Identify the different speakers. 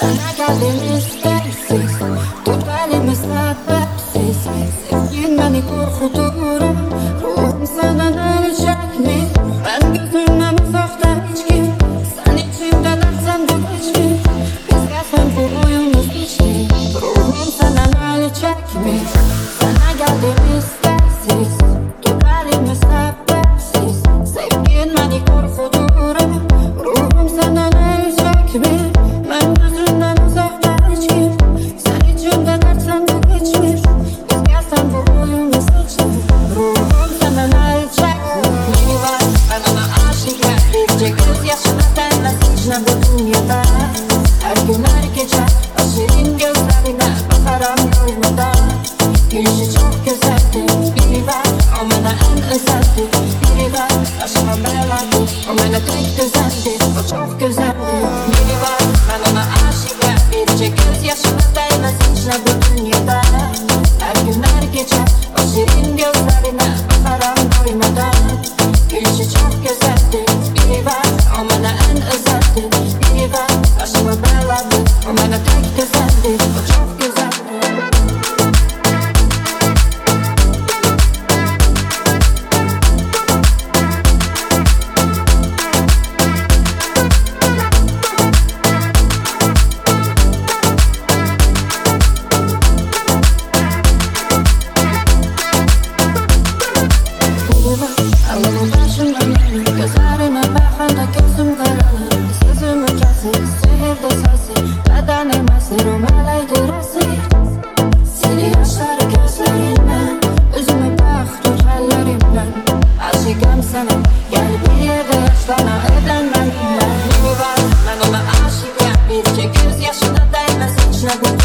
Speaker 1: Sana geldim istersiz Tut elimi sebepsiz Sevgin beni korkutur Ruhum senden ölecek mi? Ben gözümden uzakta hiç kim Sen içimde dersen bu hiç kim Biz gelsen bu oyunumuz biçti Ruhum senden ölecek mi? Yalnızca bu dünyada Her gün her gece O senin gözlerine Bakarım durmadan çok güzeldi Biri var o en özeldi Biri var aşkıma beladı O bana tek düzeldi çok güzeldi Biri var ben ona aşıkım Biricik gözyaşıma değmez hiç bu dünyada. Her gün her O senin gözlerine When I Gam sana Yani bir yaşlara ödenmem Ben ne var Ben ona aşık ya Bir yaşında değmez Hiç ne